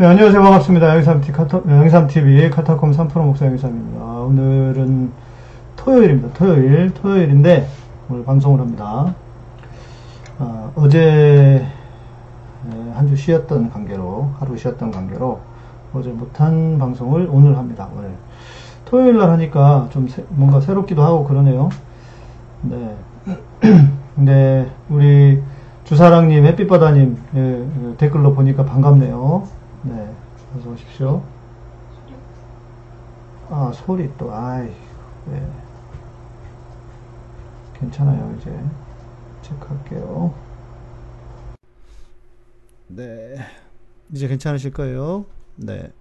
네, 안녕하세요. 반갑습니다. 영삼T 카타, 영삼TV 카타콤 3프로 목사 영삼입니다. 오늘은 토요일입니다. 토요일, 토요일인데 오늘 방송을 합니다. 아, 어제 네, 한주 쉬었던 관계로, 하루 쉬었던 관계로 어제 못한 방송을 오늘 합니다. 오늘. 토요일 날 하니까 좀 새, 뭔가 새롭기도 하고 그러네요. 네. 근데 우리 주사랑님, 햇빛바다님 예, 댓글로 보니까 반갑네요. 네, 어서 오십시오. 아 소리 또 아이, 네. 괜찮아요 이제 체크할게요. 네, 이제 괜찮으실 거예요. 네.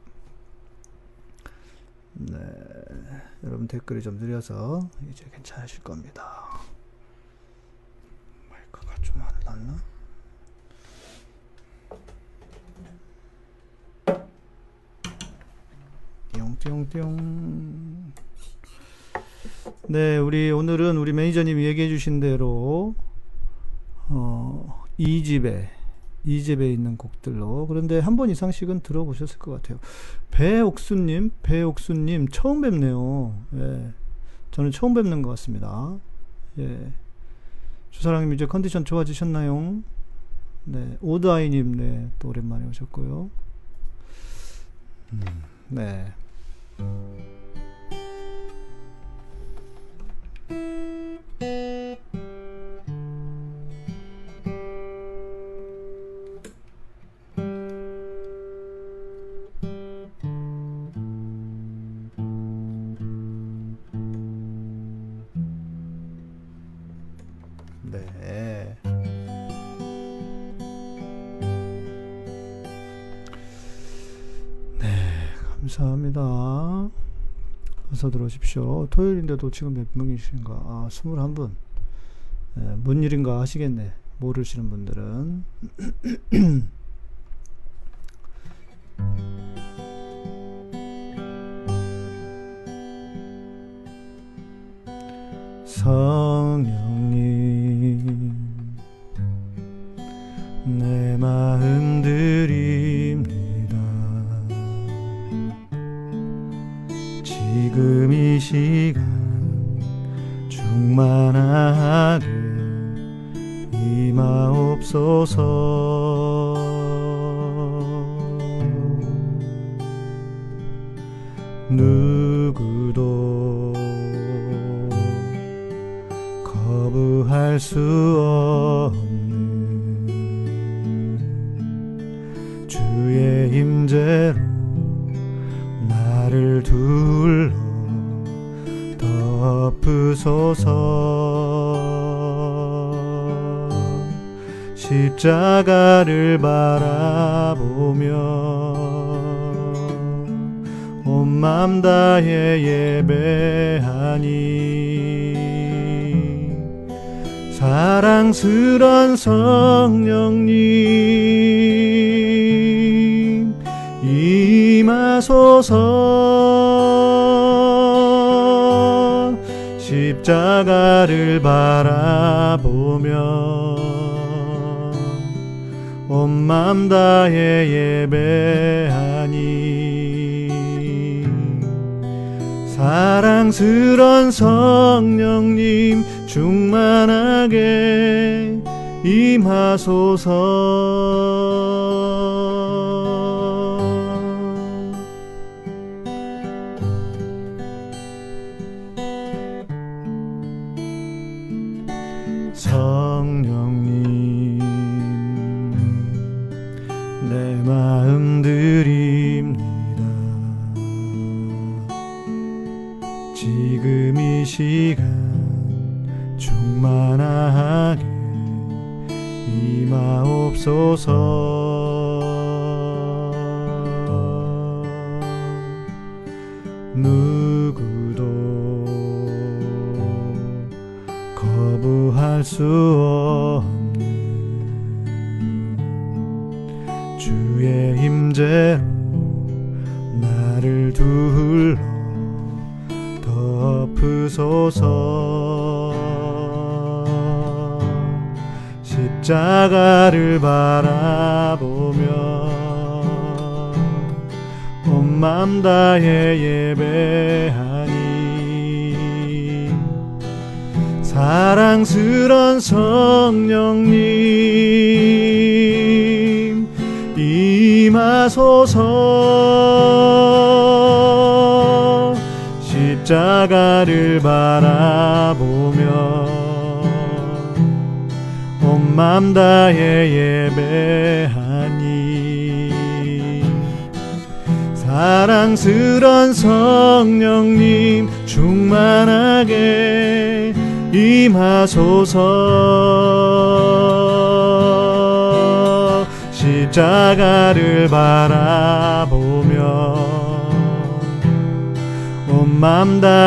네, 여러분 댓글이 좀 느려서 이제 괜찮으실 겁니다. 마이크가 좀 안 났나? 띠용띠용띠용. 네, 우리 오늘은 우리 매니저님이 얘기해 주신 대로 어, 2집에 2집에 있는 곡들로 그런데 한 번 이상씩은 들어보셨을 것 같아요. 배옥수님, 배옥수님 처음 뵙네요. 예, 저는 처음 뵙는 것 같습니다. 예, 주사랑님 이제 컨디션 좋아지셨나요? 네, 오드아이님, 네, 또 오랜만에 오셨고요. 음, 네. 네. 어서 들어오십시오. 토요일인데도 지금 몇 명이신가? 아, 21분. 네, 뭔 일인가 하시겠네. 모르시는 분들은. 성령 임하옵소서. 누구도 거부할 수 없는 주의 임재로 나를 둘러 덮으소서 십자가를 바라보며 온맘 다해 예배하니 사랑스런 성령님 임하소서. 십자가를 바라보며 온맘 다해 예배하니 사랑스런 성령님 충만하게 임하소서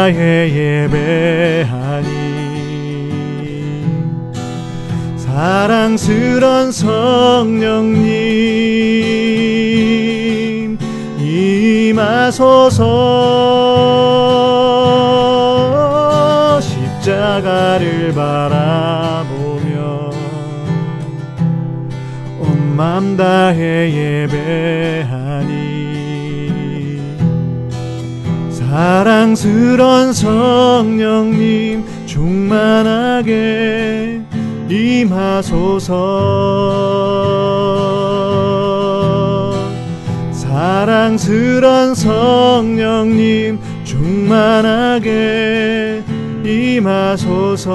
다해 예배하니 사랑스런 성령님 임하소서. 십자가를 바라보며 온맘 다해 예배하니 사랑스런 성령님 충만하게 임하소서. 사랑스런 성령님 충만하게 임하소서.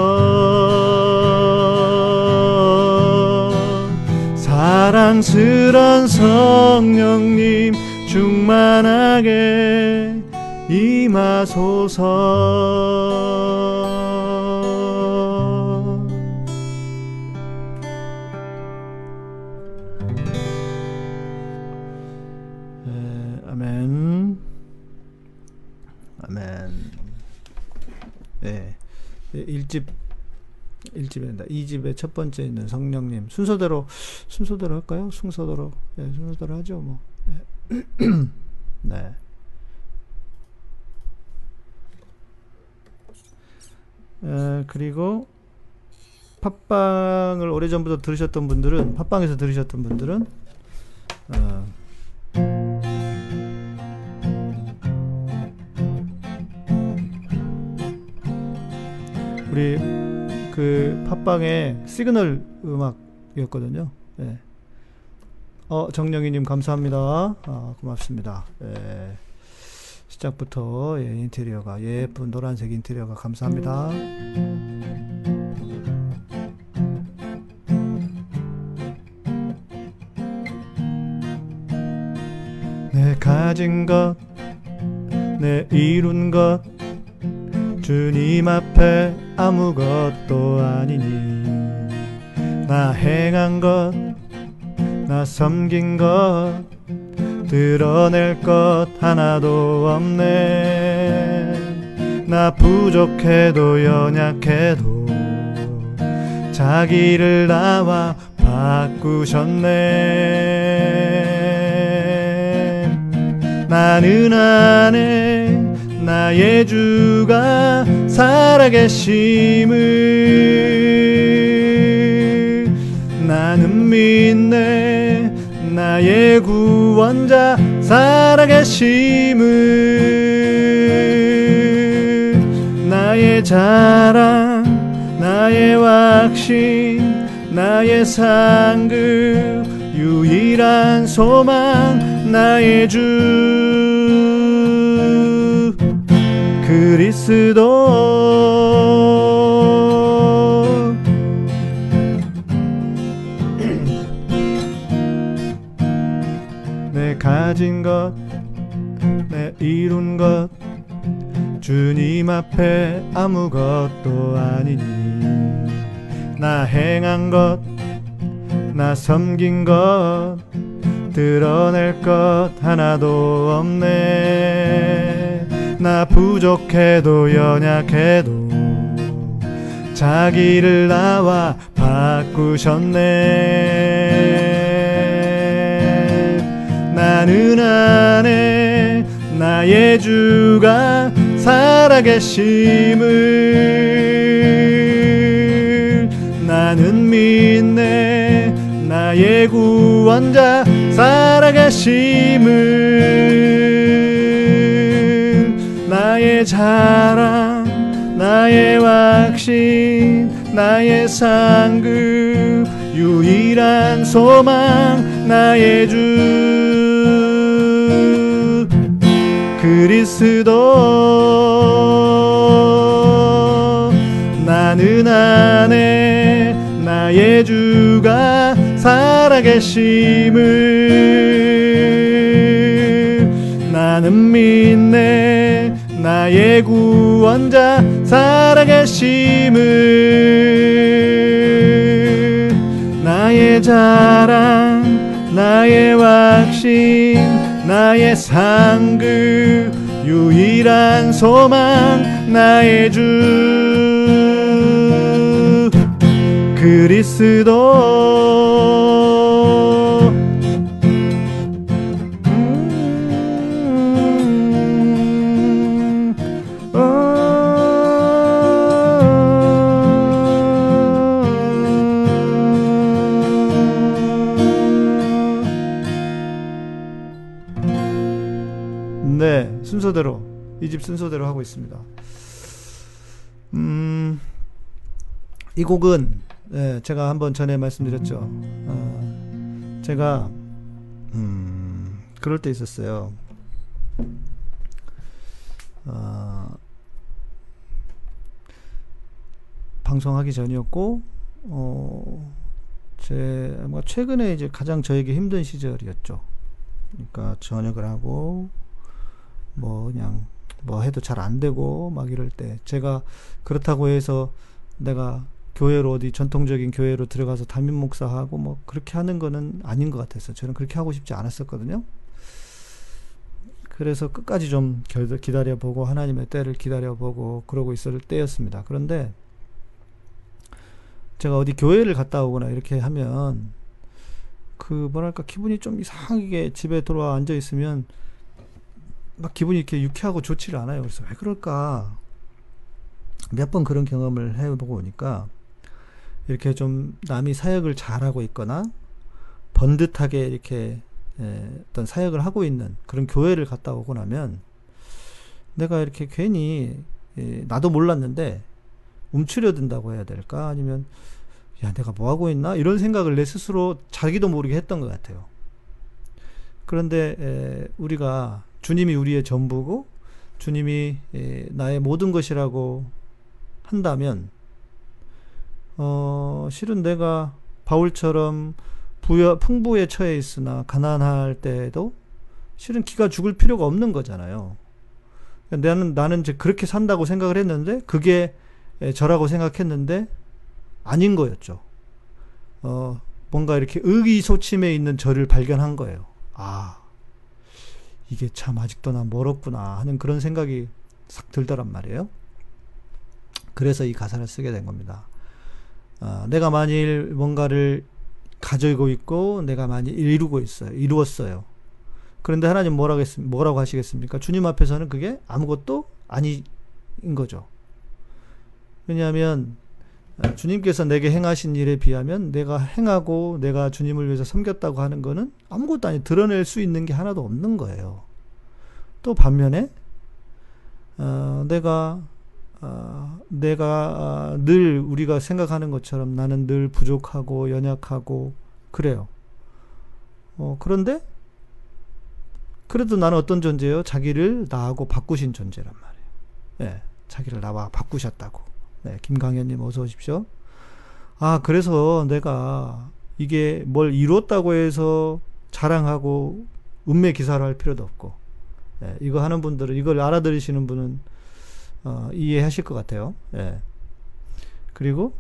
사랑스런 성령님 충만하게 임하소서 에, 아멘 아멘 예. 예, 1집 1집입니다. 2집의 첫 번째 있는 성령님 순서대로 순서대로 할까요? 순서대로 예, 순서대로 하죠 뭐. 예. 네. 에, 그리고 팟빵을 오래전부터 들으셨던 분들은 팟빵에서 들으셨던 분들은 어, 우리 그 팟빵에 시그널 음악이었거든요. 예. 어 정영희님 감사합니다. 아, 고맙습니다. 예. 시작부터 예, 인테리어가 예쁜 노란색 인테리어가 감사합니다. 내 가진 것, 내 이룬 것, 주님 앞에 아무것도 아니니. 나 행한 것, 나 섬긴 것, 드러낼 것 하나도 없네. 나 부족해도 연약해도 자기를 나와 바꾸셨네. 나는 안에 나의 주가 살아계심을 나는 믿네 나의 구원자 살아계심을. 나의 자랑 나의 확신 나의 상급 유일한 소망 나의 주. 그리스도 가진 것, 내 이룬 것, 주님 앞에 아무것도 아니니. 나 행한 것, 나 섬긴 것, 드러낼 것 하나도 없네. 나 부족해도 연약해도 자기를 나와 바꾸셨네. 나는 안에 나의 주가 살아계심을 나는 믿네. 나의 구원자 살아계심을 나의 자랑 나의 확신 나의 상급 유일한 소망 나의 주 그리스도 나는 안에 나의 주가 살아계심을. 나는 믿네 나의 구원자 살아계심을. 나의 자랑 나의 확신 나의 상급 유일한 소망 나의 주. 그리스도 순서대로 이 집 순서대로 하고 있습니다. 음, 이 곡은 예, 제가 한번 전에 말씀드렸죠. 어, 제가 음, 그럴 때 있었어요. 어, 방송하기 전이었고, 어, 제, 뭐, 최근에 이제 가장 저에게 힘든 시절이었죠. 그러니까 저녁을 하고, 뭐, 그냥, 뭐 해도 잘 안 되고, 막 이럴 때, 제가 그렇다고 해서 내가 교회로 어디 전통적인 교회로 들어가서 담임 목사하고 뭐 그렇게 하는 거는 아닌 것 같아서 저는 그렇게 하고 싶지 않았었거든요. 그래서 끝까지 좀 기다려보고 하나님의 때를 기다려보고 그러고 있을 때였습니다. 그런데 제가 어디 교회를 갔다 오거나 이렇게 하면 그 뭐랄까 기분이 좀 이상하게 집에 돌아와 앉아 있으면 막 기분이 이렇게 유쾌하고 좋지를 않아요. 그래서 왜 그럴까? 몇 번 그런 경험을 해보고 오니까 이렇게 좀 남이 사역을 잘하고 있거나 번듯하게 이렇게 어떤 사역을 하고 있는 그런 교회를 갔다 오고 나면 내가 이렇게 괜히 나도 몰랐는데 움츠려든다고 해야 될까 아니면 야 내가 뭐 하고 있나 이런 생각을 내 스스로 자기도 모르게 했던 것 같아요. 그런데 우리가 주님이 우리의 전부고 주님이 나의 모든 것이라고 한다면 어 실은 내가 바울처럼 부여, 풍부에 처해 있으나 가난할 때에도 실은 기가 죽을 필요가 없는 거잖아요. 나는 나는 이제 그렇게 산다고 생각을 했는데 그게 저라고 생각했는데 아닌 거였죠. 어 뭔가 이렇게 의기소침해 있는 저를 발견한 거예요. 아 이게 참 아직도 난 멀었구나 하는 그런 생각이 싹 들더란 말이에요. 그래서 이 가사를 쓰게 된 겁니다. 어, 내가 만일 뭔가를 가지고 있고 내가 많이 이루고 있어요. 이루었어요. 그런데 하나님 뭐라고, 했, 뭐라고 하시겠습니까? 주님 앞에서는 그게 아무것도 아닌 거죠. 왜냐하면 주님께서 내게 행하신 일에 비하면 내가 행하고 내가 주님을 위해서 섬겼다고 하는 거는 아무것도 아니 드러낼 수 있는 게 하나도 없는 거예요. 또 반면에 어, 내가 어, 내가 어, 늘 우리가 생각하는 것처럼 나는 늘 부족하고 연약하고 그래요. 어, 그런데 그래도 나는 어떤 존재예요? 자기를 나하고 바꾸신 존재란 말이에요. 네, 자기를 나와 바꾸셨다고. 네, 김강현님 어서 오십시오. 아, 그래서 내가 이게 뭘 이뤘다고 해서 자랑하고 운매 기사를 할 필요도 없고, 네, 이거 하는 분들은, 이걸 알아들으시는 분은, 어, 이해하실 것 같아요. 예. 그리고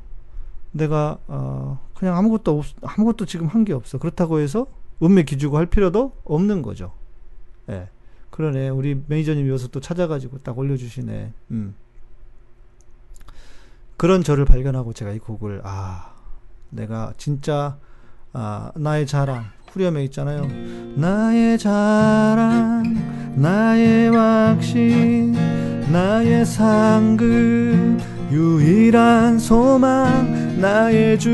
내가, 어, 그냥 아무것도 없, 아무것도 지금 한 게 없어. 그렇다고 해서 운매 기주고 할 필요도 없는 거죠. 예. 그러네. 우리 매니저님 여기서 또 찾아가지고 딱 올려주시네. 음. 그런 저를 발견하고 제가 이 곡을 아 내가 진짜 아, 나의 자랑 후렴에 있잖아요. 나의 자랑 나의 확신 나의 상급 유일한 소망 나의 주.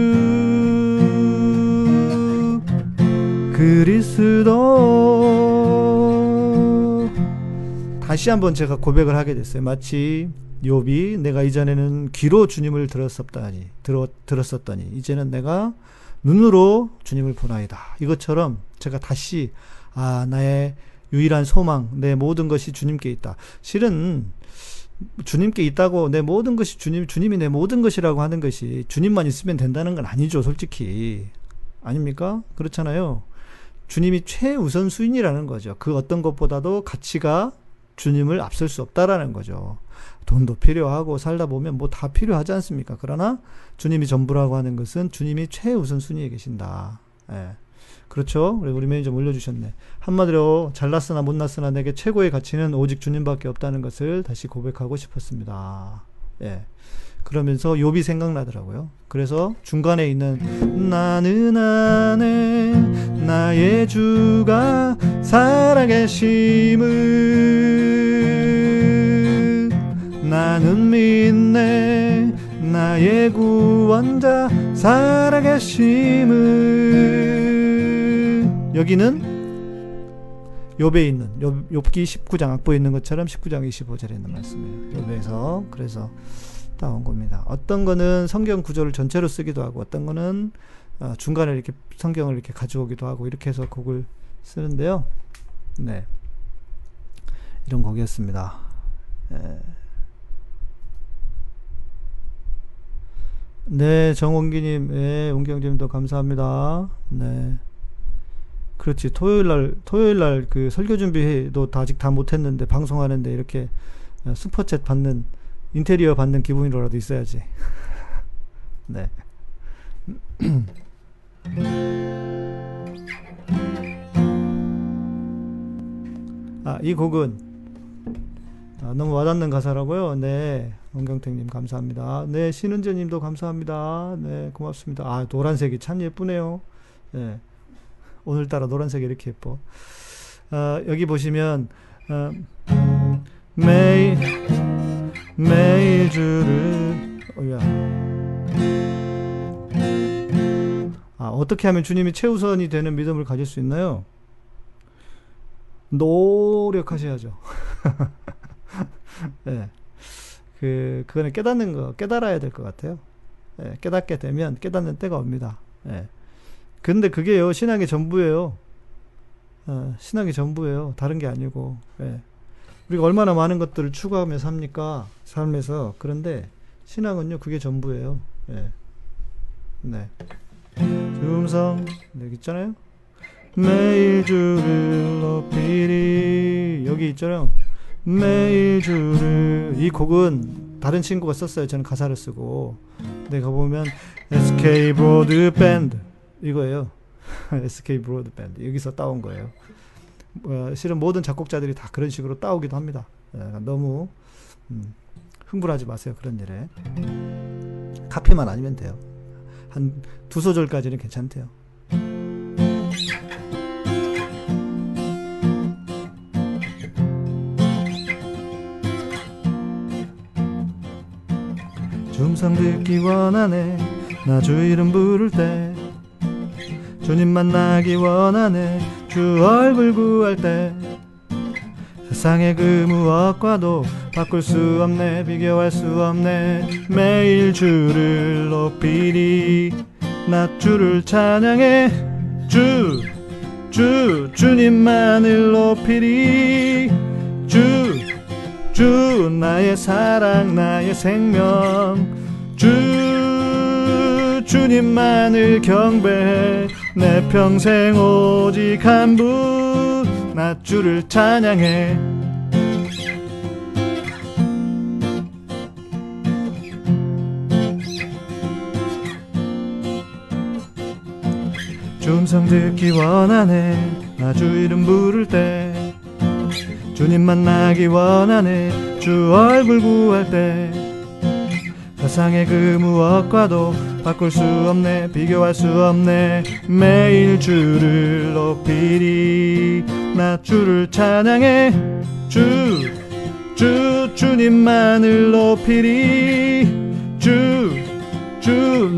그리스도. 다시 한번 제가 고백을 하게 됐어요. 마치 욥이 내가 이전에는 귀로 주님을 들었었다니 들어, 들었었더니 이제는 내가 눈으로 주님을 보나이다. 이것처럼 제가 다시 아 나의 유일한 소망, 내 모든 것이 주님께 있다. 실은 주님께 있다고 내 모든 것이 주님 주님이 내 모든 것이라고 하는 것이 주님만 있으면 된다는 건 아니죠, 솔직히. 아닙니까? 그렇잖아요. 주님이 최우선 수인이라는 거죠. 그 어떤 것보다도 가치가 주님을 앞설 수 없다라는 거죠. 돈도 필요하고 살다 보면 뭐 다 필요하지 않습니까? 그러나 주님이 전부라고 하는 것은 주님이 최우선 순위에 계신다. 예. 그렇죠? 우리 매니저 올려주셨네. 한마디로 잘났으나 못났으나 내게 최고의 가치는 오직 주님밖에 없다는 것을 다시 고백하고 싶었습니다. 예. 그러면서 욥이 생각나더라고요. 그래서 중간에 있는 나는 안에 나의 주가 살아계심을 나는 믿네 나의 구원자 살아계심을 여기는 욥에 있는 욥, 욥기 19장 악보에 있는 것처럼 19장 25절에 있는 말씀이에요. 욥에서 그래서 따온 겁니다. 어떤 거는 성경 구조를 전체로 쓰기도 하고 어떤 거는 어, 중간에 이렇게 성경을 이렇게 가져오기도 하고 이렇게 해서 곡을 쓰는데요. 네. 이런 곡이었습니다. 예. 네, 정원기님, 예, 원경님도 감사합니다. 네. 그렇지. 토요일 날, 토요일 날 그 설교 준비도 아직 다 못했는데, 방송하는데 이렇게 어, 슈퍼챗 받는, 인테리어 받는 기분이라도 있어야지. 네. 아, 이 곡은 아, 너무 와닿는 가사라고요. 네. 원경택님 감사합니다. 네, 신은재님도 감사합니다. 네, 고맙습니다. 아, 노란색이 참 예쁘네요. 네. 오늘따라 노란색이 이렇게 예뻐. 어, 여기 보시면 어, 매일 매일 주를 어야. 아, 어떻게 하면 주님이 최우선이 되는 믿음을 가질 수 있나요? 노력하셔야죠. 네. 그, 그거는 깨닫는 거, 깨달아야 될 것 같아요. 네, 깨닫게 되면 깨닫는 때가 옵니다. 네. 근데 그게요, 신앙의 전부예요. 어, 신앙의 전부예요. 다른 게 아니고. 네. 우리가 얼마나 많은 것들을 추구하며 삽니까? 삶에서. 그런데 신앙은요, 그게 전부예요. 네. 네. 음성, 네, 있잖아요. 매일 주를 높이리. 여기 있잖아요. 매일 주를. 이 곡은 다른 친구가 썼어요. 저는 가사를 쓰고. 내가 보면 SK 브로드 밴드. 이거예요. SK 브로드 밴드. 여기서 따온 거예요. 어, 실은 모든 작곡자들이 다 그런 식으로 따오기도 합니다. 어, 너무 음, 흥분하지 마세요. 그런 일에. 카피만 아니면 돼요. 한 두 소절까지는 괜찮대요. 중성 듣기 원하네. 나 주 이름 부를 때 주님 만나기 원하네. 주 얼굴 구할 때 세상의 그 무엇과도 바꿀 수 없네. 비교할 수 없네. 매일 주를 높이리. 나 주를 찬양해. 주 주, 주님만을 높이리. 주, 주, 나의 사랑, 나의 생명 주, 주님만을 경배해 내 평생 오직 한 분, 나 주를 찬양해. 줌성 듣기 원하네. 나 주 이름 부를 때. 주님 만나기 원하네. 주 얼굴 구할 때 세상의 그 무엇과도 바꿀 수 없네 비교할 수 없네. 매일 주를 높이리. 나 주를 찬양해. 주, 주, 주님만을 높이리. 주, 주,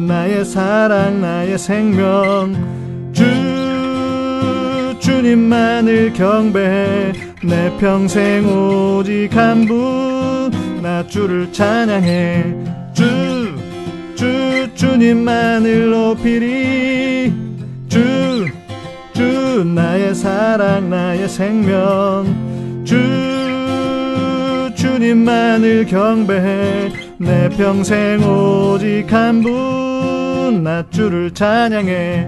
나의 사랑, 나의 생명. 주, 주님만을 경배해 내 평생 오직 한 분. 나 주를 찬양해 주 주 주님만을 높이리. 주 주 나의 사랑 나의 생명. 주 주님만을 경배해 내 평생 오직 한 분 나 주를 찬양해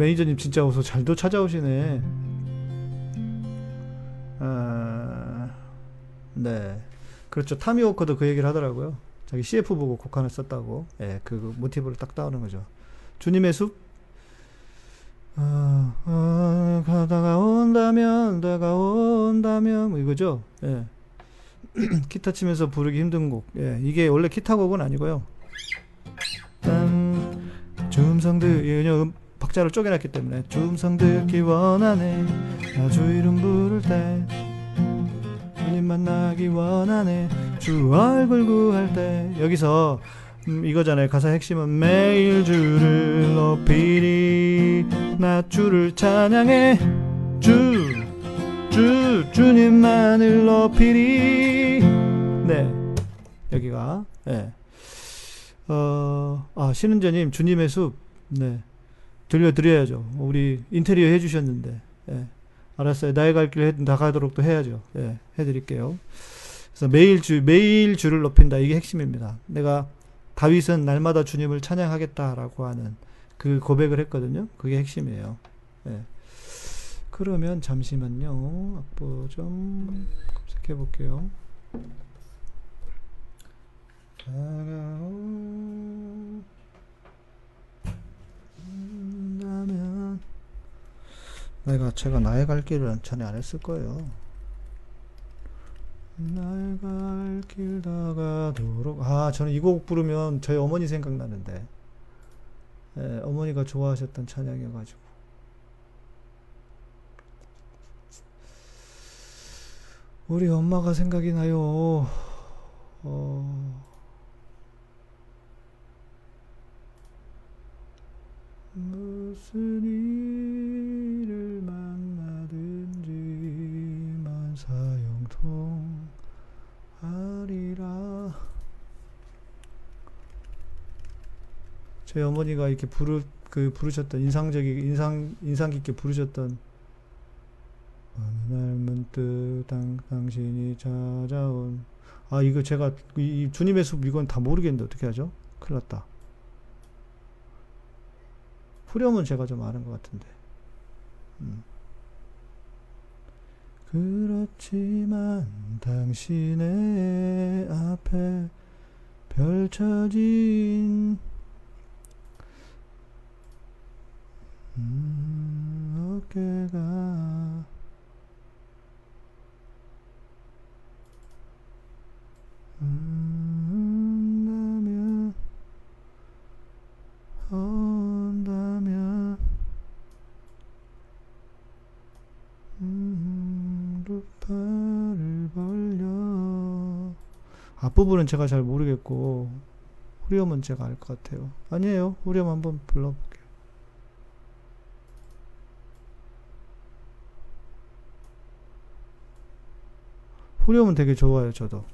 매니저님 진짜 어서 잘도 찾아오시네. 아, 네. 그렇죠. 타미 워커도 그 얘기를 하더라고요. 자기 CF 보고 곡 하나 썼다고. 예, 그 모티브를 딱 따오는 거죠. 주님의 숲? 아, 아, 가다가 온다면 다가 온다면 뭐 이거죠? 예. 기타 치면서 부르기 힘든 곡. 예, 이게 원래 기타 곡은 아니고요. 딴 주음성 들 박자를 쪼개놨기 때문에 주음성 듣기 원하네. 아주 이름 부를 때 주님 만나기 원하네. 주 얼굴 구할 때. 여기서 음, 이거잖아요. 가사 핵심은 매일 주를 높이리 나 주를 찬양해. 주 주, 주님만을 높이리 네. 여기가 네. 어, 아, 신은재님, 주님의 숲, 네. 들려드려야죠. 우리 인테리어 해주셨는데, 예. 알았어요. 나의 갈길 나가도록 또 해야죠. 예, 해드릴게요. 그래서 매일 주, 매일 주를 높인다. 이게 핵심입니다. 내가 다윗은 날마다 주님을 찬양하겠다라고 하는 그 고백을 했거든요. 그게 핵심이에요. 예. 그러면 잠시만요. 악보 좀 검색해 볼게요. 다가 온다면 내가 제가 나의 갈 길을 전에 안 했을 거예요. 나의 갈 길 다가도록 아 저는 이 곡 부르면 저희 어머니 생각나는데 예, 어머니가 좋아하셨던 찬양이어가지고 우리 엄마가 생각이 나요. 어... 무슨 일을 만나든지 만사형통하리라 제 어머니가 이렇게 부르 그 부르셨던 인상적이 인상 인상 깊게 부르셨던 어느 날 문득 당, 당신이 찾아온 아 이거 제가 이, 이 주님의 숲 이건 다 모르겠는데 어떻게 하죠? 큰일 났다. 후렴은 제가 좀 아는 것 같은데. 음. 그렇지만 당신의 앞에 펼쳐진 음, 어깨가 온다면 온다면 음, 두 팔을 벌려. 앞부분은 제가 잘 모르겠고 후렴은 제가 알 것 같아요. 아니에요. 후렴 한번 불러볼게요. 후렴은 되게 좋아요 저도.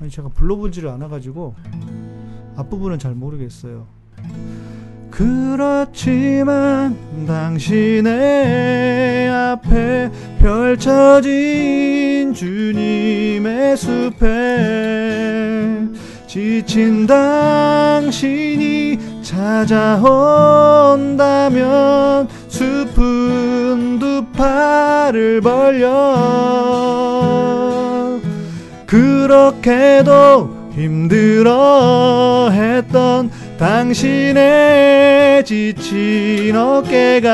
아니 제가 불러보지를 않아가지고 앞부분은 잘 모르겠어요. 그렇지만 당신의 앞에 펼쳐진 주님의 숲에 지친 당신이 찾아온다면 숲은 두 팔을 벌려 그렇게도 힘들어 했던 당신의 지친 어깨가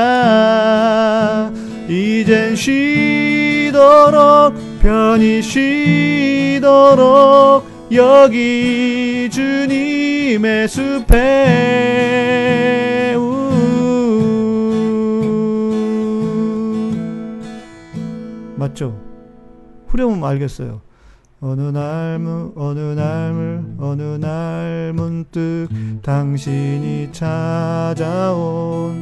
이젠 쉬도록 편히 쉬도록 여기 주님의 숲에 맞죠? 후렴은 알겠어요. 어느 날, 어느 날, 어느 날 문득 당신이 찾아온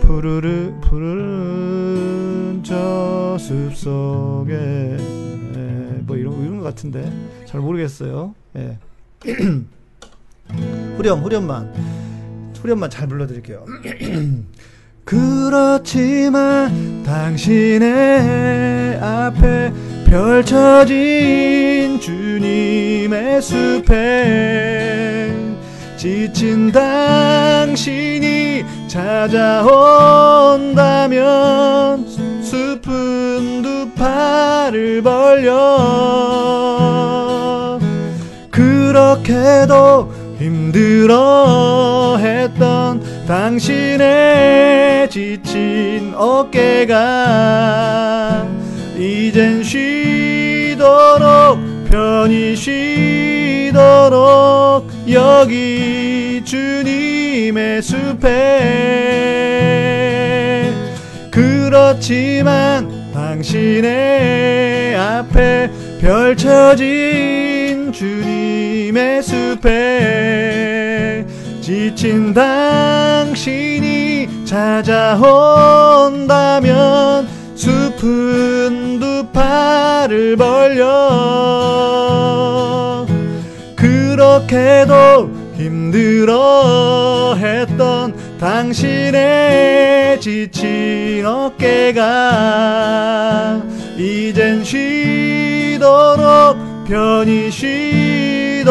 푸르르, 푸르른 저 숲 속에 예, 뭐 이런, 이런 것 같은데 잘 모르겠어요. 예. 후렴, 후렴만. 후렴만 잘 불러드릴게요. 그렇지만 당신의 앞에 펼쳐진 주님의 숲에 지친 당신이 찾아온다면 숲은 두 팔을 벌려 그렇게도 힘들어 했던 당신의 지친 어깨가 이젠 쉬도록 편히 쉬도록 여기 주님의 숲에. 그렇지만 당신의 앞에 펼쳐진 주님의 숲에 지친 당신이 찾아온다면 숲은 두 팔을 벌려. 그렇게도 힘들어 했던 당신의 지친 어깨가 이젠 쉬도록 편히 쉬도록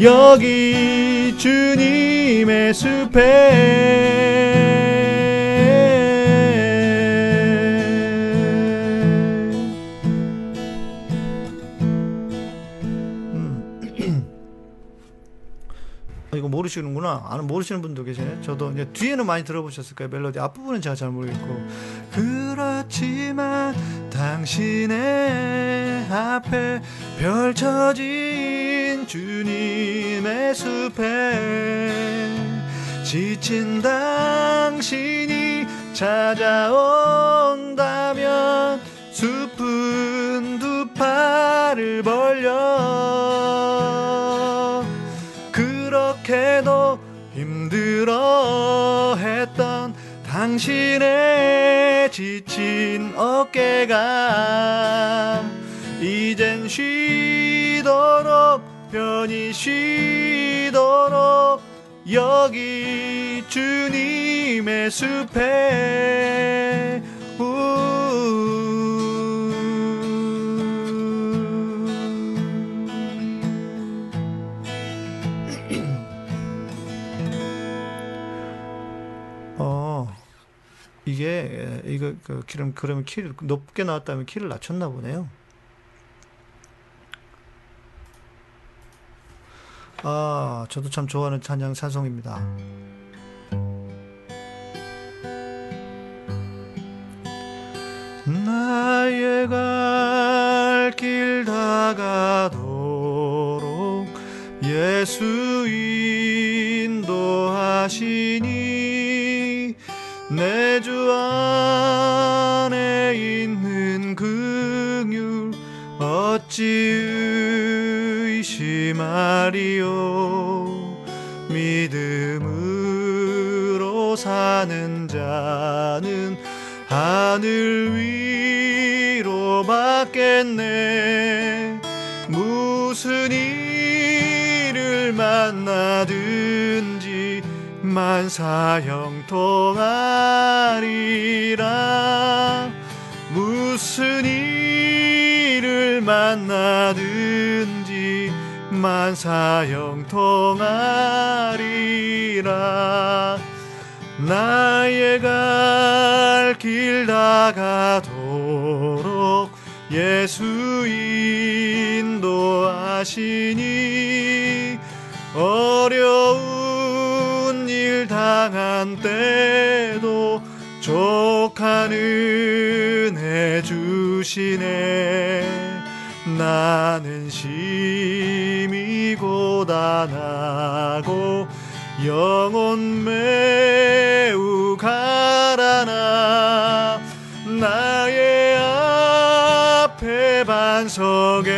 여기 주님의 숲에 모르시는구나. 아는 모르시는 분도 계시네. 저도 이제 뒤에는 많이 들어보셨을 거예요. 멜로디 앞부분은 제가 잘 모르겠고. 그렇지만 당신의 앞에 펼쳐진 주님의 숲에 지친 당신이 찾아온다면 숲은 두 팔을 벌려 그렇게도 힘들어 했던 당신의 지친 어깨가 이젠 쉬도록 편히 쉬도록 여기 주님의 숲에 어 이게 이거 그 그럼 그러면 키를 높게 나왔다면 키를 낮췄나 보네요. 아 저도 참 좋아하는 찬양 찬송입니다. 나의 갈 길 다가도록 예수 인도하시니 내 주 안에 있는 긍휼 어찌 의심하리요? 믿음으로 사는 자는 하늘 위로 받겠네. 무슨 일을 만나든지 만사 형통하리라 무슨 일을 만나든지 만사 형통하리라 나의 갈길 다가도록 예수 인도하시니 어려운 일 당한 때도 족한 은혜 주시 주시네. 나는 심히 고단하고 영혼 매우 가라나 나의 앞에 반석에서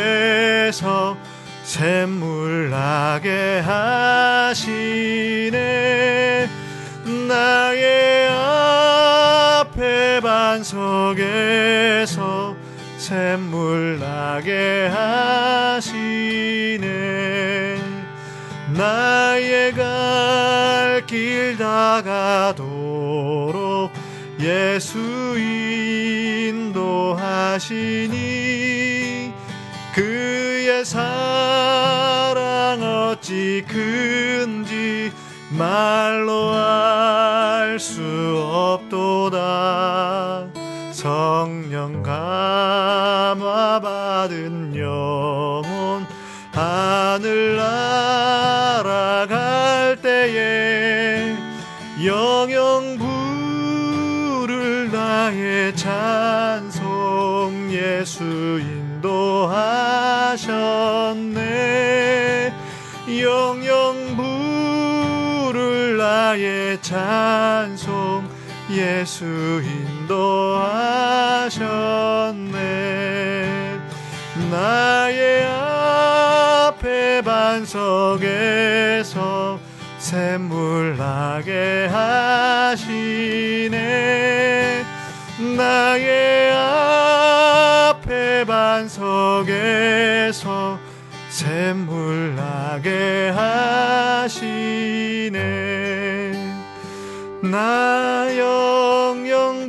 샘물 나게 하시네 앞에 반석에서 샘물 나게 하시네. 나의 갈 길 다가도록 예수 인도하시니 그의 사랑 어찌 큰지 말로 알 수 없도다 성령 감화 받은 영혼 하늘 날아갈 때에 영영 부를 나의 찬송 예수 인도하셨네. 영영 부를 나의 찬송 예수 인도 하셨네. 나의 앞에 반석에서 샘물 나게 하시네. 나의 앞에 반석에서 샘물 나게 하시네. 나 영영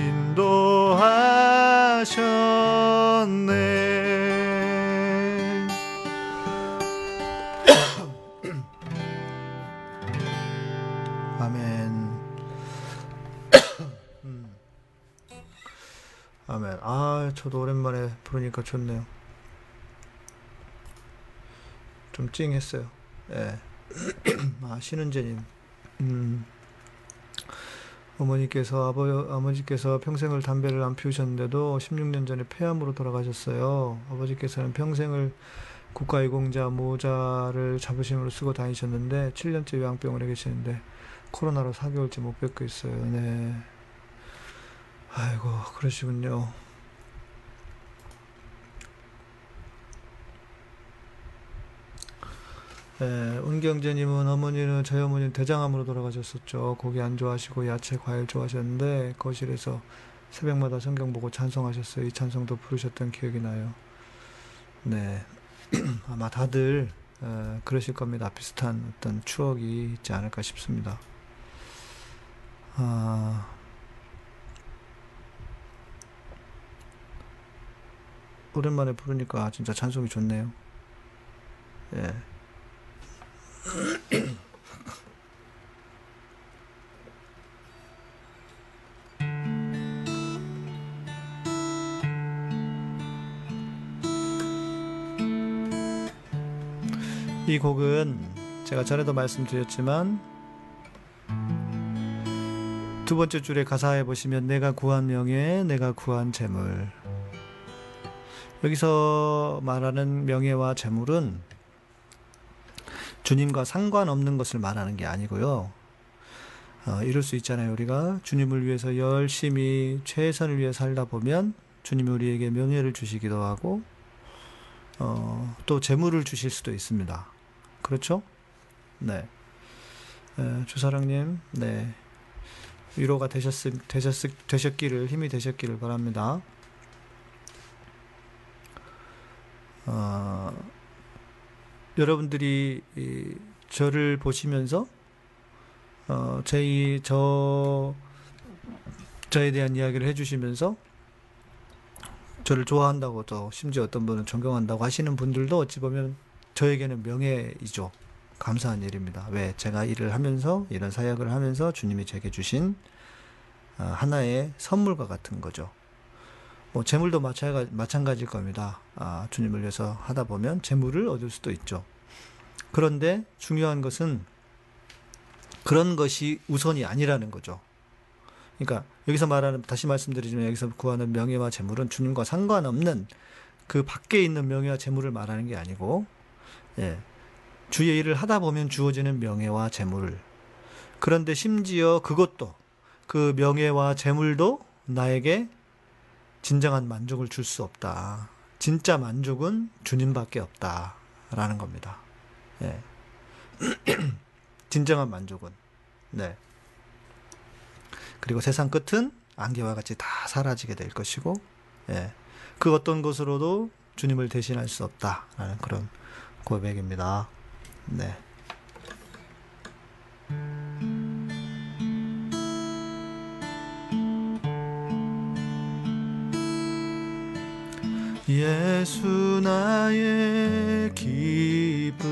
아, 저도 오랜만에 부르니까 좋네요. 좀 찡했어요. 예. 아, 신은재님. 음. 어머니께서 아버 아버지께서 평생을 담배를 안 피우셨는데도 16년 전에 폐암으로 돌아가셨어요. 아버지께서는 평생을 국가유공자 모자를 자부심으로 쓰고 다니셨는데 7년째 요양병원에 계시는데 코로나로 4개월째 못 뵙고 있어요. 네. 아이고 그러시군요. 네, 운경재님은 어머니는 저희 어머니는 대장암으로 돌아가셨었죠. 고기 안 좋아하시고 야채, 과일 좋아하셨는데 거실에서 새벽마다 성경 보고 찬송하셨어요. 이 찬송도 부르셨던 기억이 나요. 네, 아마 다들 어, 그러실 겁니다. 비슷한 어떤 추억이 있지 않을까 싶습니다. 아, 오랜만에 부르니까 진짜 찬송이 좋네요. 예. 이 곡은 제가 전에도 말씀드렸지만 두 번째 줄의 가사에 보시면 내가 구한 명예, 내가 구한 재물. 여기서 말하는 명예와 재물은 주님과 상관없는 것을 말하는 게 아니고요. 어, 이럴 수 있잖아요. 우리가 주님을 위해서 열심히 최선을 위해 살다 보면 주님이 우리에게 명예를 주시기도 하고 어, 또 재물을 주실 수도 있습니다. 그렇죠? 네. 에, 주사랑님, 네. 위로가 되셨, 되셨, 되셨기를, 힘이 되셨기를 바랍니다. 어, 여러분들이 이, 저를 보시면서 어, 제, 저, 저에 대한 이야기를 해주시면서 저를 좋아한다고 또 심지어 어떤 분은 존경한다고 하시는 분들도 어찌 보면 저에게는 명예이죠. 감사한 일입니다. 왜? 제가 일을 하면서 이런 사역을 하면서 주님이 제게 주신 어, 하나의 선물과 같은 거죠. 뭐 재물도 마찬가지, 일 겁니다. 아, 주님을 위해서 하다 보면 재물을 얻을 수도 있죠. 그런데 중요한 것은 그런 것이 우선이 아니라는 거죠. 그러니까 여기서 말하는 다시 말씀드리지만 여기서 구하는 명예와 재물은 주님과 상관없는 그 밖에 있는 명예와 재물을 말하는 게 아니고 예. 주의 일을 하다 보면 주어지는 명예와 재물. 그런데 심지어 그것도 그 명예와 재물도 나에게 진정한 만족을 줄 수 없다. 진짜 만족은 주님밖에 없다. 라는 겁니다. 예. 진정한 만족은. 네. 그리고 세상 끝은 안개와 같이 다 사라지게 될 것이고, 예. 그 어떤 것으로도 주님을 대신할 수 없다라는 그런 고백입니다. 네. 예수 나의 기쁨.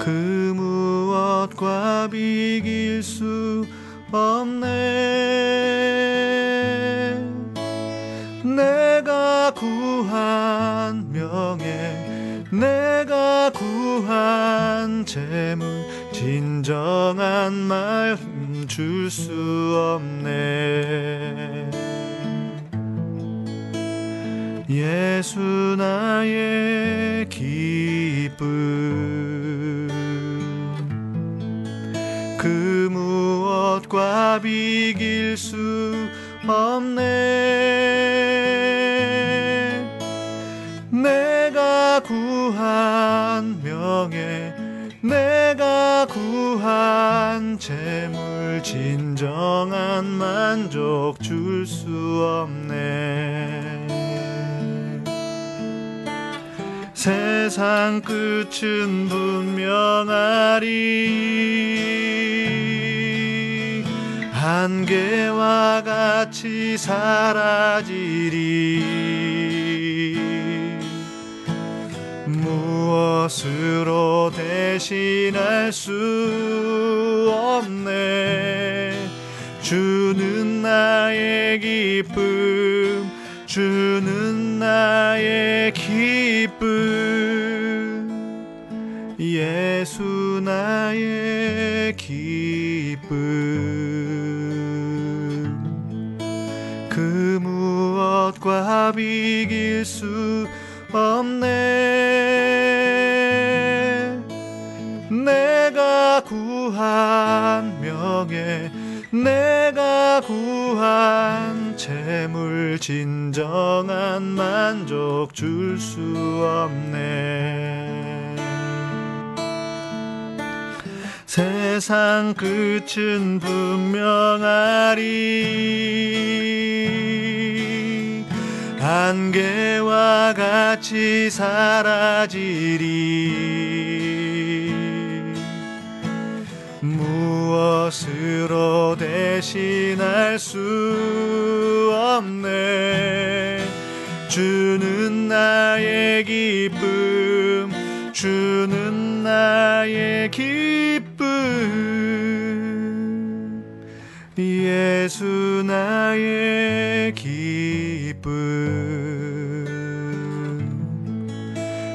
그 무엇과 비길 수 없네. 내가 구한 명예 내가 구한 재물 진정한 마음 줄수 없네 예수 나의 기쁨. 그 무엇과 비길 수 없네. 내가 구한 명예 내가 구한 재물 진정한 만족 줄 수 없네 세상 끝은 분명하리. 한계와 같이 사라지리. 무엇으로 대신할 수 없네. 주는 나의 기쁨 주는 나의 기쁨 예수 나의 기쁨. 그 무엇과 비길 수 없네. 내가 구한 명예 내가 구한 재물 진정한 만족 줄 수 없네 세상 끝은 분명하리. 안개와 같이 사라지리. 무엇으로 대신할 수 없네. 주는 나의 기쁨 주는 나의 기쁨 예수 나의 기쁨.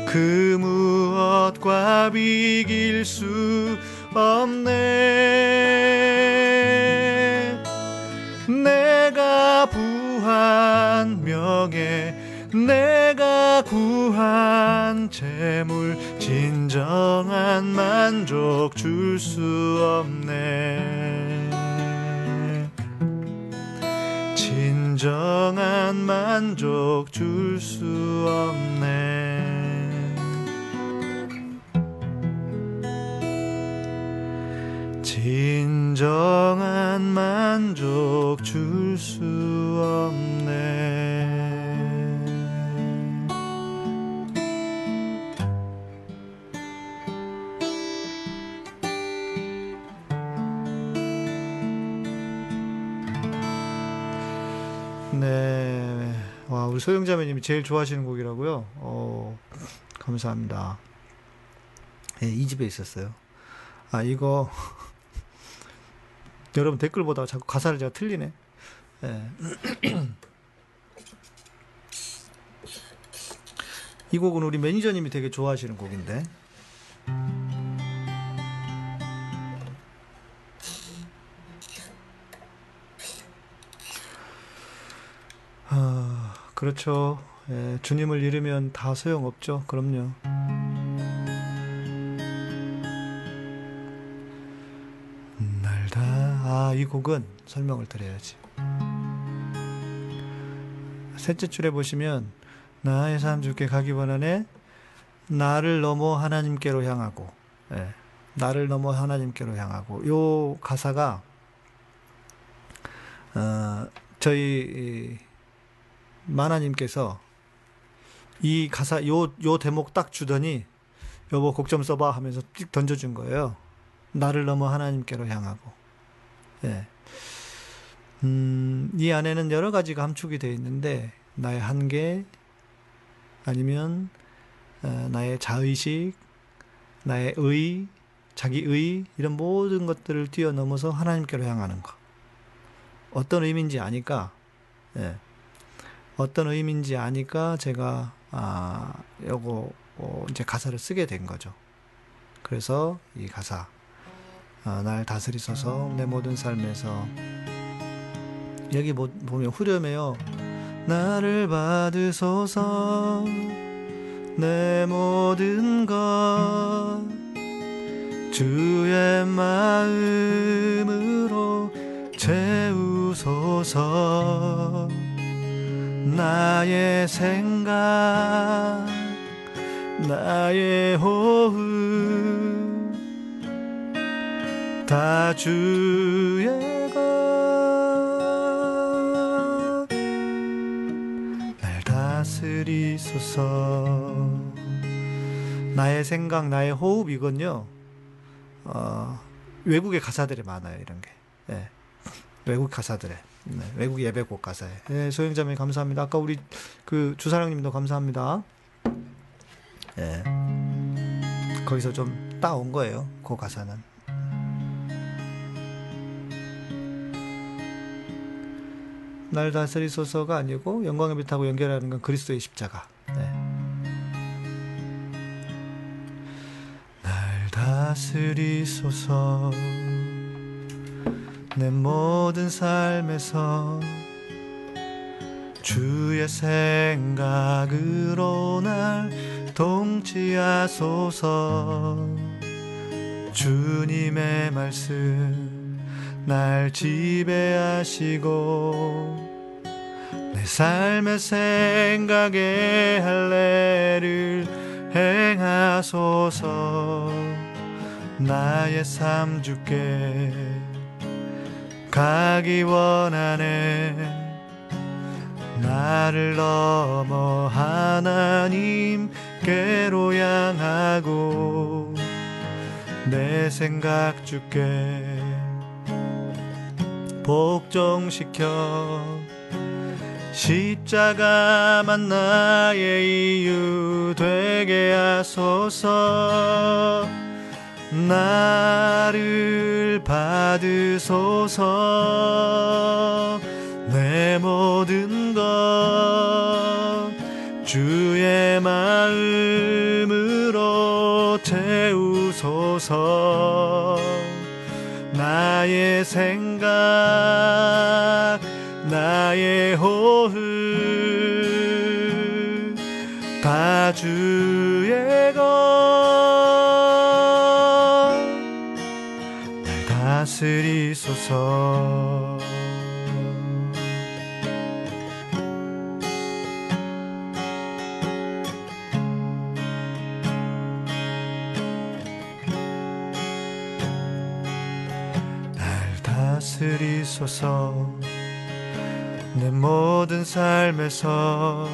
그 무엇과 비길 수 없네. 내가 부한 명예 내가 구한 재물 진정한 만족 줄 수 없네 진정한 만족 줄 수 없네 진정한 만족 줄 수 없네. 네. 소영자매님이 제일 좋아하시는 곡이라고요? 어, 감사합니다. 네, 이 집에 있었어요. 아, 이거, 여러분 댓글 보다가 자꾸 가사를 제가 틀리네. 예. 이 곡은 우리 매니저님이 되게 좋아하시는 곡인데. 아, 그렇죠. 예, 주님을 잃으면 다 소용없죠. 그럼요. 날다. 아, 이 곡은 설명을 드려야지. 셋째 줄에 보시면 나의 삶 주께 가기 원하네. 나를 넘어 하나님께로 향하고, 예, 나를 넘어 하나님께로 향하고. 요 가사가 어, 저희 마나님께서 이 가사 요 요 대목 딱 주더니 여보 곡 좀 써봐 하면서 띡 던져준 거예요. 나를 넘어 하나님께로 향하고. 예. 음, 이 안에는 여러 가지가 함축이 되어 있는데 나의 한계 아니면 어, 나의 자의식, 나의 의, 자기의 이런 모든 것들을 뛰어넘어서 하나님께로 향하는 것. 어떤 의미인지 아니까 예. 어떤 의미인지 아니까 제가 아 요거 어, 이제 가사를 쓰게 된 거죠. 그래서 이 가사 아, 날 다스리소서 내 모든 삶에서 여기 보, 보면 후렴에요. 나를 받으소서 내 모든 것 주의 마음으로 채우소서 나의 생각 나의 호흡 다 주의 것날 다스리소서. 나의 생각 나의 호흡 이건요 어, 외국의 가사들이 많아요 이런 게. 네. 외국 가사들에 네, 외국 예배곡 가사에 네, 소영자매 감사합니다 아까 우리 그 주사랑님도 감사합니다 예. 거기서 좀 따온 거예요. 그 가사는. 날 다스리소서가 아니고 영광의 빛하고 연결하는 건 그리스도의 십자가. 네. 날 다스리소서 내 모든 삶에서 주의 생각으로 날 통치하소서. 주님의 말씀 날 지배하시고 내 삶의 생각에 할례를 행하소서. 나의 삶 주께 가기 원하네. 나를 넘어 하나님께로 향하고 내 생각 주께 복종시켜 십자가만 나의 이유 되게 하소서 나를 받으소서. 내 모든 것 주의 마음으로 채우소서. 나의 생각 나의 호 다스리소서. 다스리소서. 내 모든 삶에서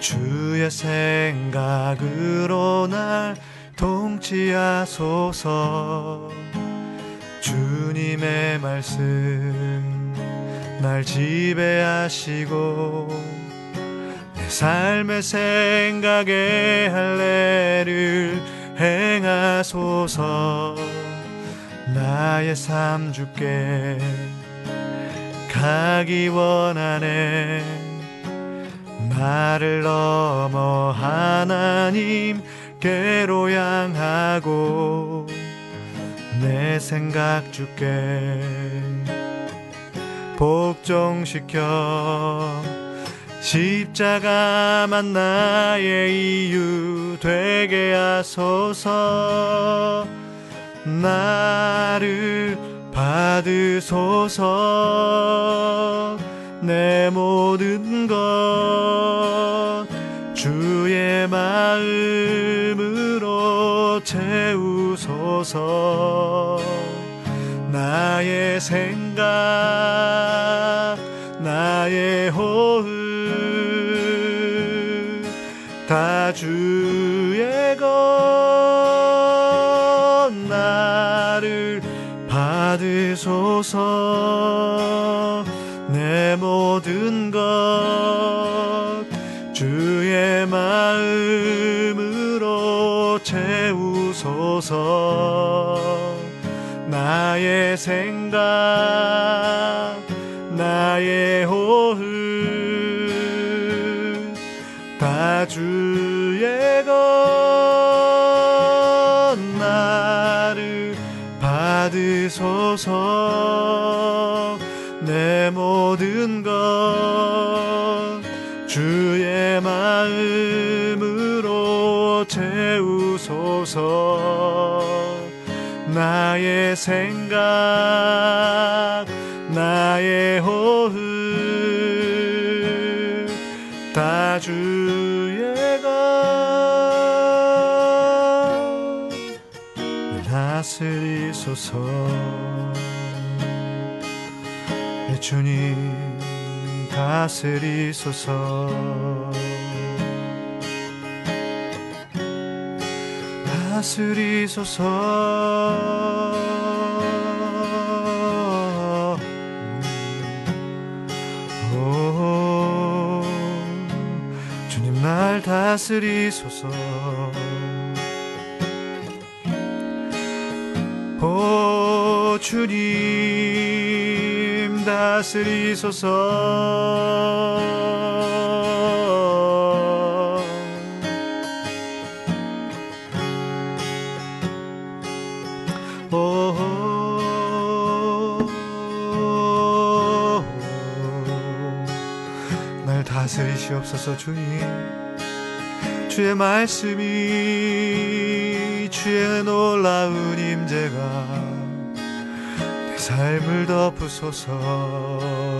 주의 생각으로 날 통치하소서 주님의 말씀 날 지배하시고 내 삶의 생각에 할례를 행하소서. 나의 삶 주께 가기 원하네. 나를 넘어 하나님께로 향하고 내 생각 주께 복종시켜 십자가만 나의 이유 되게 하소서. 나를 받으소서. 내 모든 것 주의 마음으로 채우 소서. 나의 생각 나의 호흡 다 주의 것 나를 받으소서 채우소서. 나의 생각 나의 호흡 다 주의 것 나를 받으소서 나의 생각 나의 호흡 다 주의 것 다스리소서. 내 주님 다스리소서 다스리소서. 오, 주님 날 다스리소서. 오 주님 다스리소서 다스리시옵소서 주님 주의 말씀이 주의 놀라운 임재가 내 삶을 덮으소서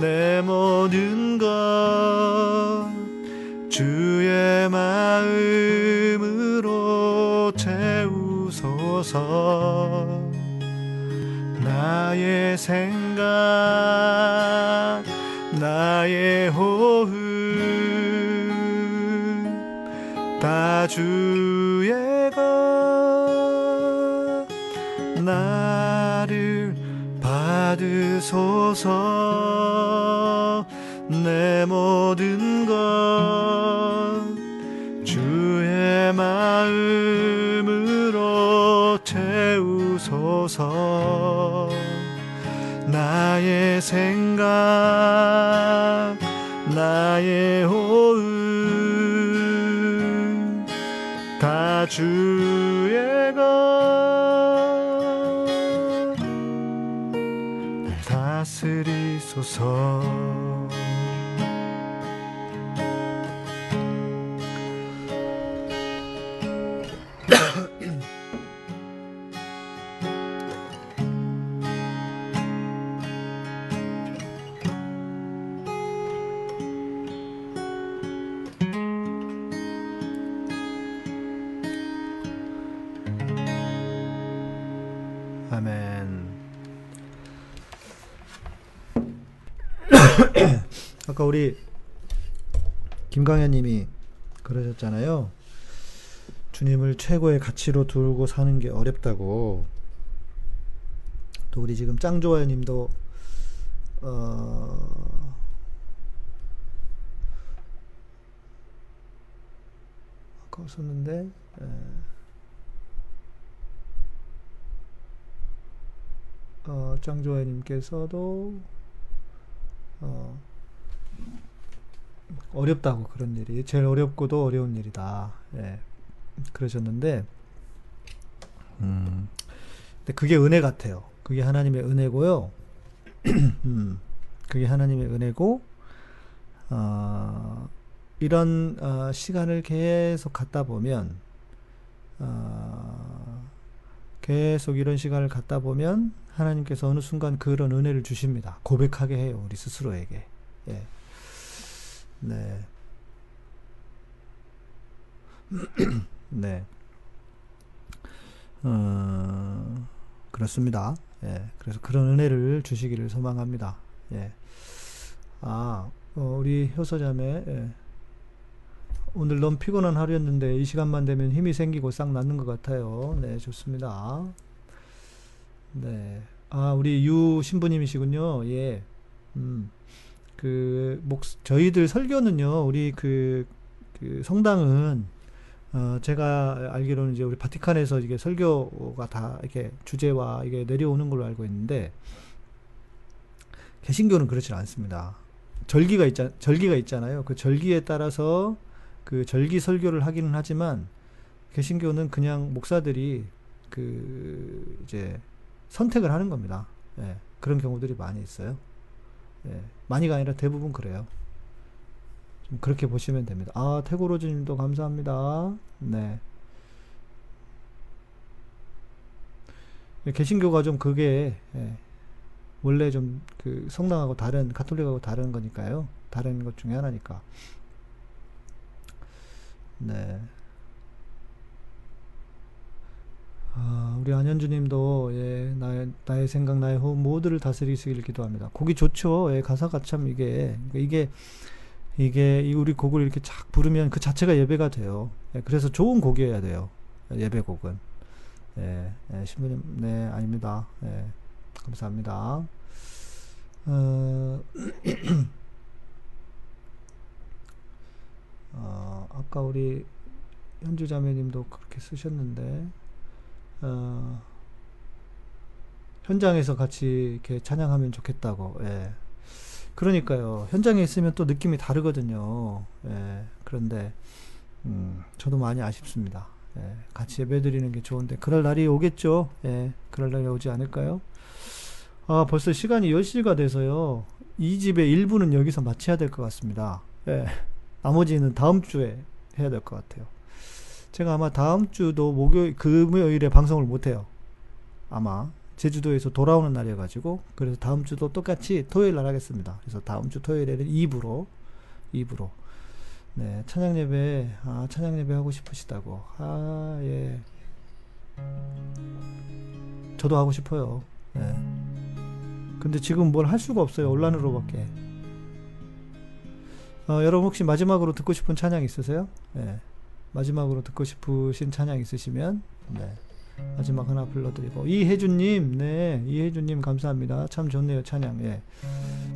내 모든 것 주의 마음으로 채우소서. 나의 생각 나의 호흡 다 주의 것 나를 받으소서 내 모든 것 주의 마음으로 채우소서. 나의 생각 나의 호흡 다 주의 것 다스리소서. 아까 우리 김강현님이 그러셨잖아요. 주님을 최고의 가치로 두고 사는 게 어렵다고. 또 우리 지금 짱조아님도 어, 아까 썼는데. 에. 어, 짱조아님께서도 어, 어렵다고 그런 일이 제일 어렵고도 어려운 일이다. 예, 그러셨는데, 음, 근데 그게 은혜 같아요. 그게 하나님의 은혜고요. 음, 그게 하나님의 은혜고, 어, 이런 어, 시간을 계속 갖다 보면, 어, 계속 이런 시간을 갖다 보면 하나님께서 어느 순간 그런 은혜를 주십니다. 고백하게 해요. 우리 스스로에게. 예. 네. 네. 어, 그렇습니다. 예. 그래서 그런 은혜를 주시기를 소망합니다. 예. 아, 어, 우리 효서자매, 예. 오늘 너무 피곤한 하루였는데 이 시간만 되면 힘이 생기고 싹 낫는 것 같아요. 네, 좋습니다. 네. 아, 우리 유 신부님이시군요. 예. 음. 그, 목, 저희들 설교는요, 우리 그, 그 성당은, 어, 제가 알기로는 이제 우리 바티칸에서 이게 설교가 다 이렇게 주제와 이게 내려오는 걸로 알고 있는데, 개신교는 그렇지 않습니다. 절기가 있자, 절기가 있잖아요. 그 절기에 따라서 그 절기 설교를 하기는 하지만, 개신교는 그냥 목사들이 그, 이제, 선택을 하는 겁니다. 예, 그런 경우들이 많이 있어요. 예, 많이가 아니라 대부분 그래요. 좀 그렇게 보시면 됩니다. 아, 태고로즈님도 감사합니다. 네. 예, 개신교가 좀 그게 예, 원래 좀 그 성당하고 다른 가톨릭하고 다른 거니까요. 다른 것 중에 하나니까. 네. 아, 우리 안현주님도 예, 나의 나의 생각, 나의 호흡 모두를 다스리시길 기도합니다. 곡이 좋죠. 예, 가사가 참 이게 이게 이게 이 우리 곡을 이렇게 착 부르면 그 자체가 예배가 돼요. 예, 그래서 좋은 곡이어야 돼요. 예배곡은. 예, 예, 신부님, 네, 아닙니다. 예, 감사합니다. 어, 어, 아까 우리 현주 자매님도 그렇게 쓰셨는데, 어, 현장에서 같이 이렇게 찬양하면 좋겠다고. 예. 그러니까요. 현장에 있으면 또 느낌이 다르거든요. 예. 그런데 음, 저도 많이 아쉽습니다. 예. 같이 예배드리는 게 좋은데 그럴 날이 오겠죠. 예. 그럴 날이 오지 않을까요? 아, 벌써 시간이 10시가 돼서요. 이 집의 일부는 여기서 마쳐야 될 것 같습니다. 예. 나머지는 다음 주에 해야 될 것 같아요. 제가 아마 다음 주도 목요일, 금요일에 방송을 못해요. 아마 제주도에서 돌아오는 날이어가지고 그래서 다음 주도 똑같이 토요일 날 하겠습니다. 그래서 다음 주 토요일에는 2부로 2부로 네 찬양 예배 아 찬양 예배 하고 싶으시다고 아 예. 저도 하고 싶어요. 네. 근데 지금 뭘 할 수가 없어요. 온라인으로밖에. 어, 여러분 혹시 마지막으로 듣고 싶은 찬양 있으세요? 네. 마지막으로 듣고 싶으신 찬양 있으시면 네. 마지막 하나 불러드리고 이혜준님 네 이혜준님 감사합니다 참 좋네요 찬양 예.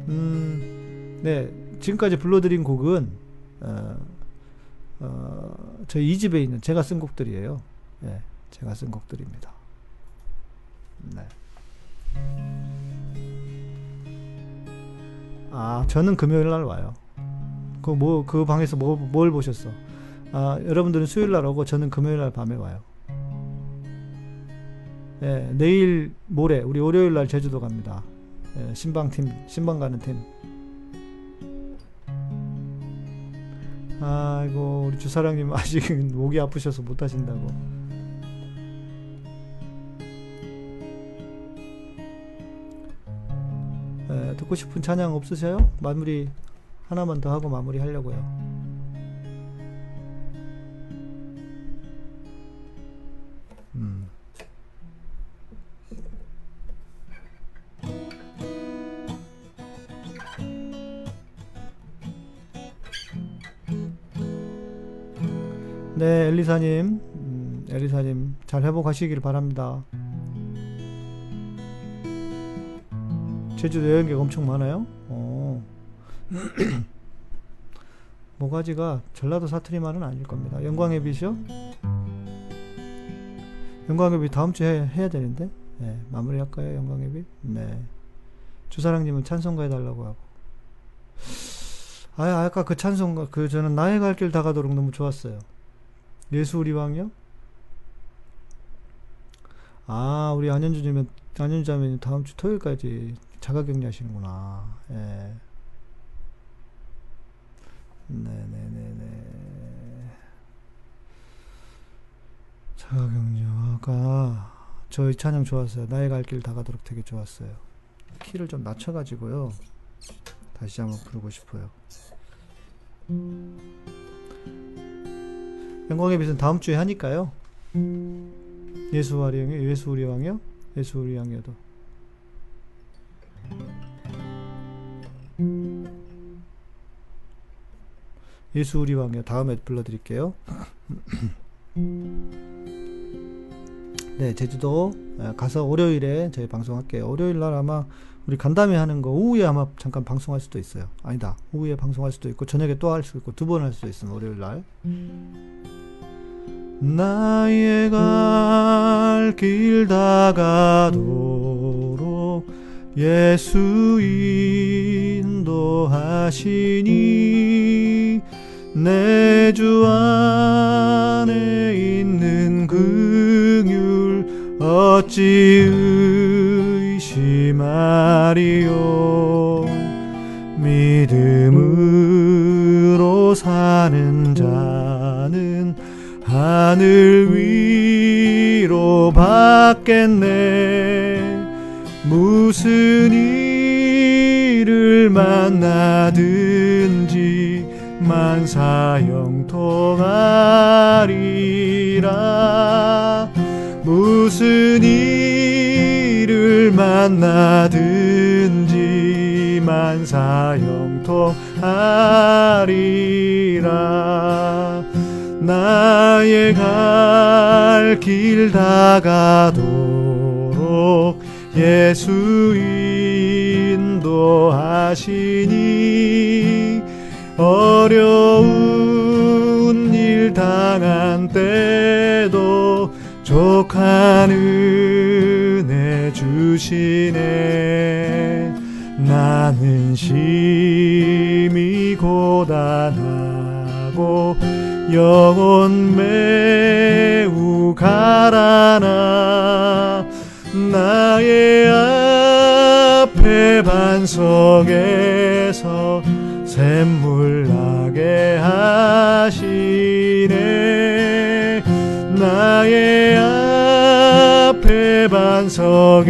음, 네 지금까지 불러드린 곡은 어, 어, 저희 이 집에 있는 제가 쓴 곡들이에요 예, 제가 쓴 곡들입니다 네. 아, 저는 금요일 날 와요. 그 뭐그 방에서 뭐, 뭘 보셨어? 아, 여러분들은 수요일 날 오고 저는 금요일 날 밤에 와요. 예, 내일 모레 우리 월요일 날 제주도 갑니다. 예, 신방팀 신방 가는 팀. 아이고 우리 주사랑님 아직은 목이 아프셔서 못 하신다고. 예, 듣고 싶은 찬양 없으세요? 마무리 하나만 더 하고 마무리 하려고요. 엘리사님, 음, 엘리사님 잘 회복하시길 바랍니다. 제주도 여행객 엄청 많아요? 어. 모가지가 전라도 사투리만은 아닐 겁니다. 영광의 빛이요? 영광의 빛 다음 주에 해야 되는데 네, 마무리할까요? 영광의 빛? 네. 주사랑님은 찬송가 해달라고 하고 아 아까 그 찬송가 그 저는 나의 갈 길 다가도록 너무 좋았어요. 예수 우리 왕이요? 아 우리 안현주님은 안현주자매님 다음 주 토요일까지 자가 격리 하시는구나. 예. 네네네네. 자가 격리가 저희 찬양 좋았어요. 나의 갈 길 다 가도록 되게 좋았어요. 키를 좀 낮춰가지고요. 다시 한번 부르고 싶어요. 영광의 빛은 다음 주에 하니까요. 예수 우리 왕이요? 예수 우리 왕이요? 예수 우리 왕이어도. 예수 우리 왕이요. 다음에 불러드릴게요. 네, 제주도 가서 월요일에 저희 방송할게요. 월요일 날 아마 우리 간담회 하는 거 오후에 아마 잠깐 방송할 수도 있어요. 아니다. 오후에 방송할 수도 있고 저녁에 또 할수 있고 두 번 할 수도 있어요. 월요일 날. 나의 갈 길 다가도록 예수 인도하시니 내 주 안에 있는 긍휼 어찌 의심하리요. 믿음으로 사는 자는 하늘 위로 받겠네. 무슨 일을 만나든지 만사형통하리라. 무슨 일 을 만나든지 만사형통하리라. 나의 갈 길 다가도록 예수 인도하시니 어려운 일 당한 때도 은혜 주시네. 나는 심히 고단하고 영혼 매우 가라나 나의 앞에 반석에서 샘물 나게 하시네. 나의 앞 에 반석에서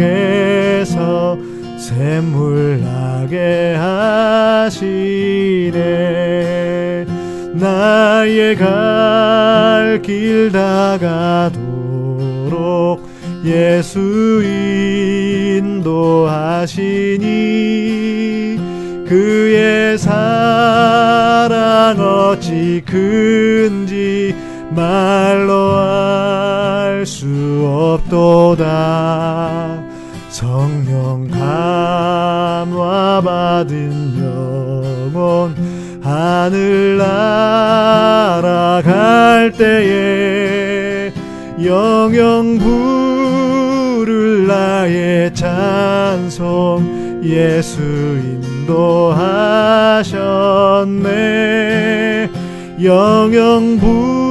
샘물 나게 하시네. 나의 갈 길 다가도록 예수 인도하시니 그의 사랑 어찌 큰지 말로 없도다. 성령 감화 받은 영혼 하늘 날아갈 때에 영영 부를 나의 찬송 예수 인도하셨네. 영영 부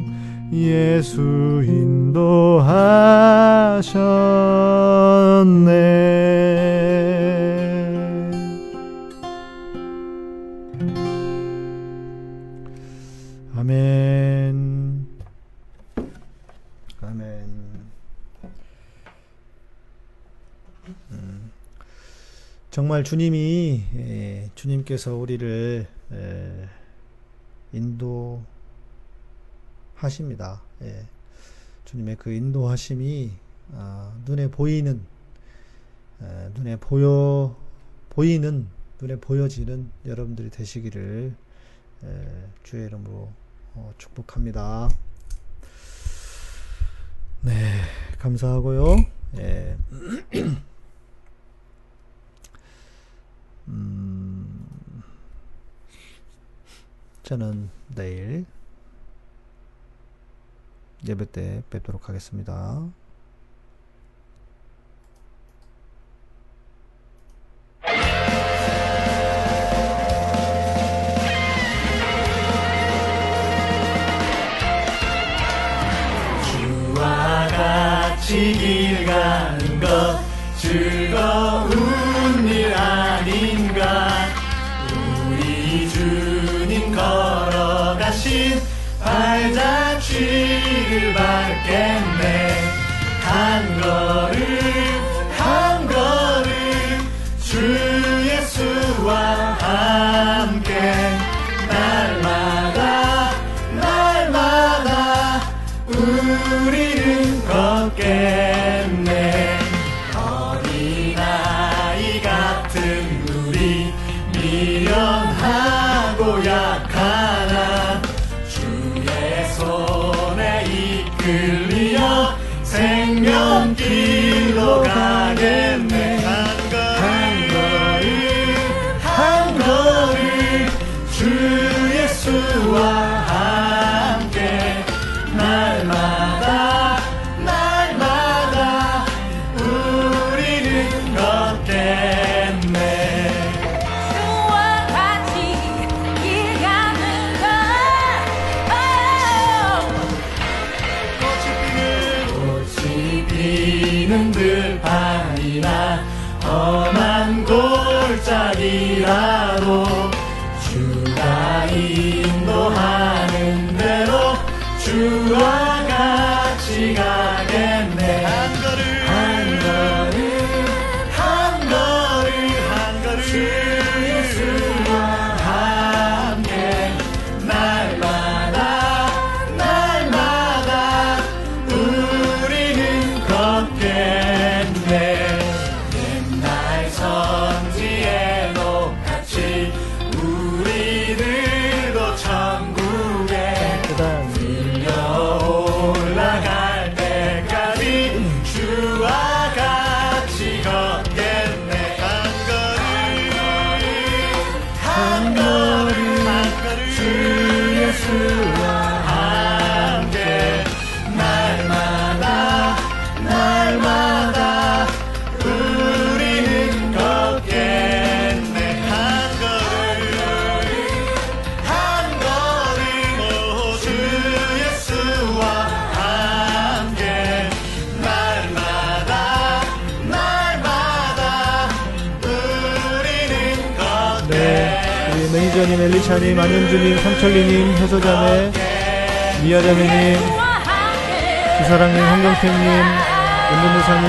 예수 인도하셨네. 아멘. 아멘. 음, 정말 주님이 예, 주님께서 우리를 예, 인도 하십니다. 예, 주님의 그 인도하심이 아, 눈에 보이는 에, 눈에 보여 보이는 눈에 보여지는 여러분들이 되시기를 에, 주의 이름으로 어, 축복합니다. 네, 감사하고요. 예. 음, 저는 내일 예배 때 뵙도록 하겠습니다. 엘리차님, 안윤주님, 삼철리님, 해소자매, 미아자매님, 이사랑님, 황경태님, 은근무사님,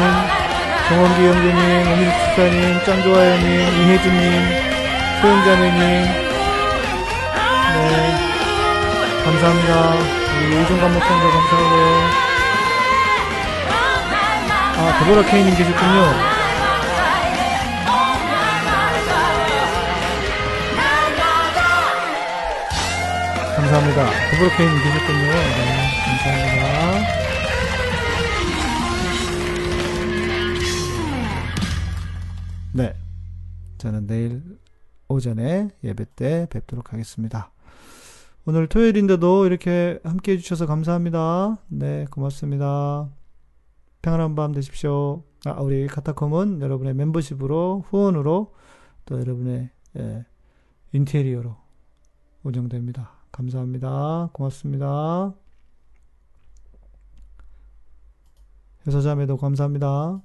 정원기 형제님, 오밀 집사님, 짱좋아요님, 이혜진님, 소영자매님, 네, 감사합니다. 우리 이종관 목사님도 감사하고요. 아, 데보라 케이님 계셨군요. 감사합니다. 더블케인 계셨군요. 네, 감사합니다. 네. 저는 내일 오전에 예배 때 뵙도록 하겠습니다. 오늘 토요일인데도 이렇게 함께 해주셔서 감사합니다. 네, 고맙습니다. 평안한 밤 되십시오. 아, 우리 카타콤은 여러분의 멤버십으로, 후원으로, 또 여러분의, 예, 인테리어로 운영됩니다. 감사합니다. 고맙습니다. 효서자매도 감사합니다.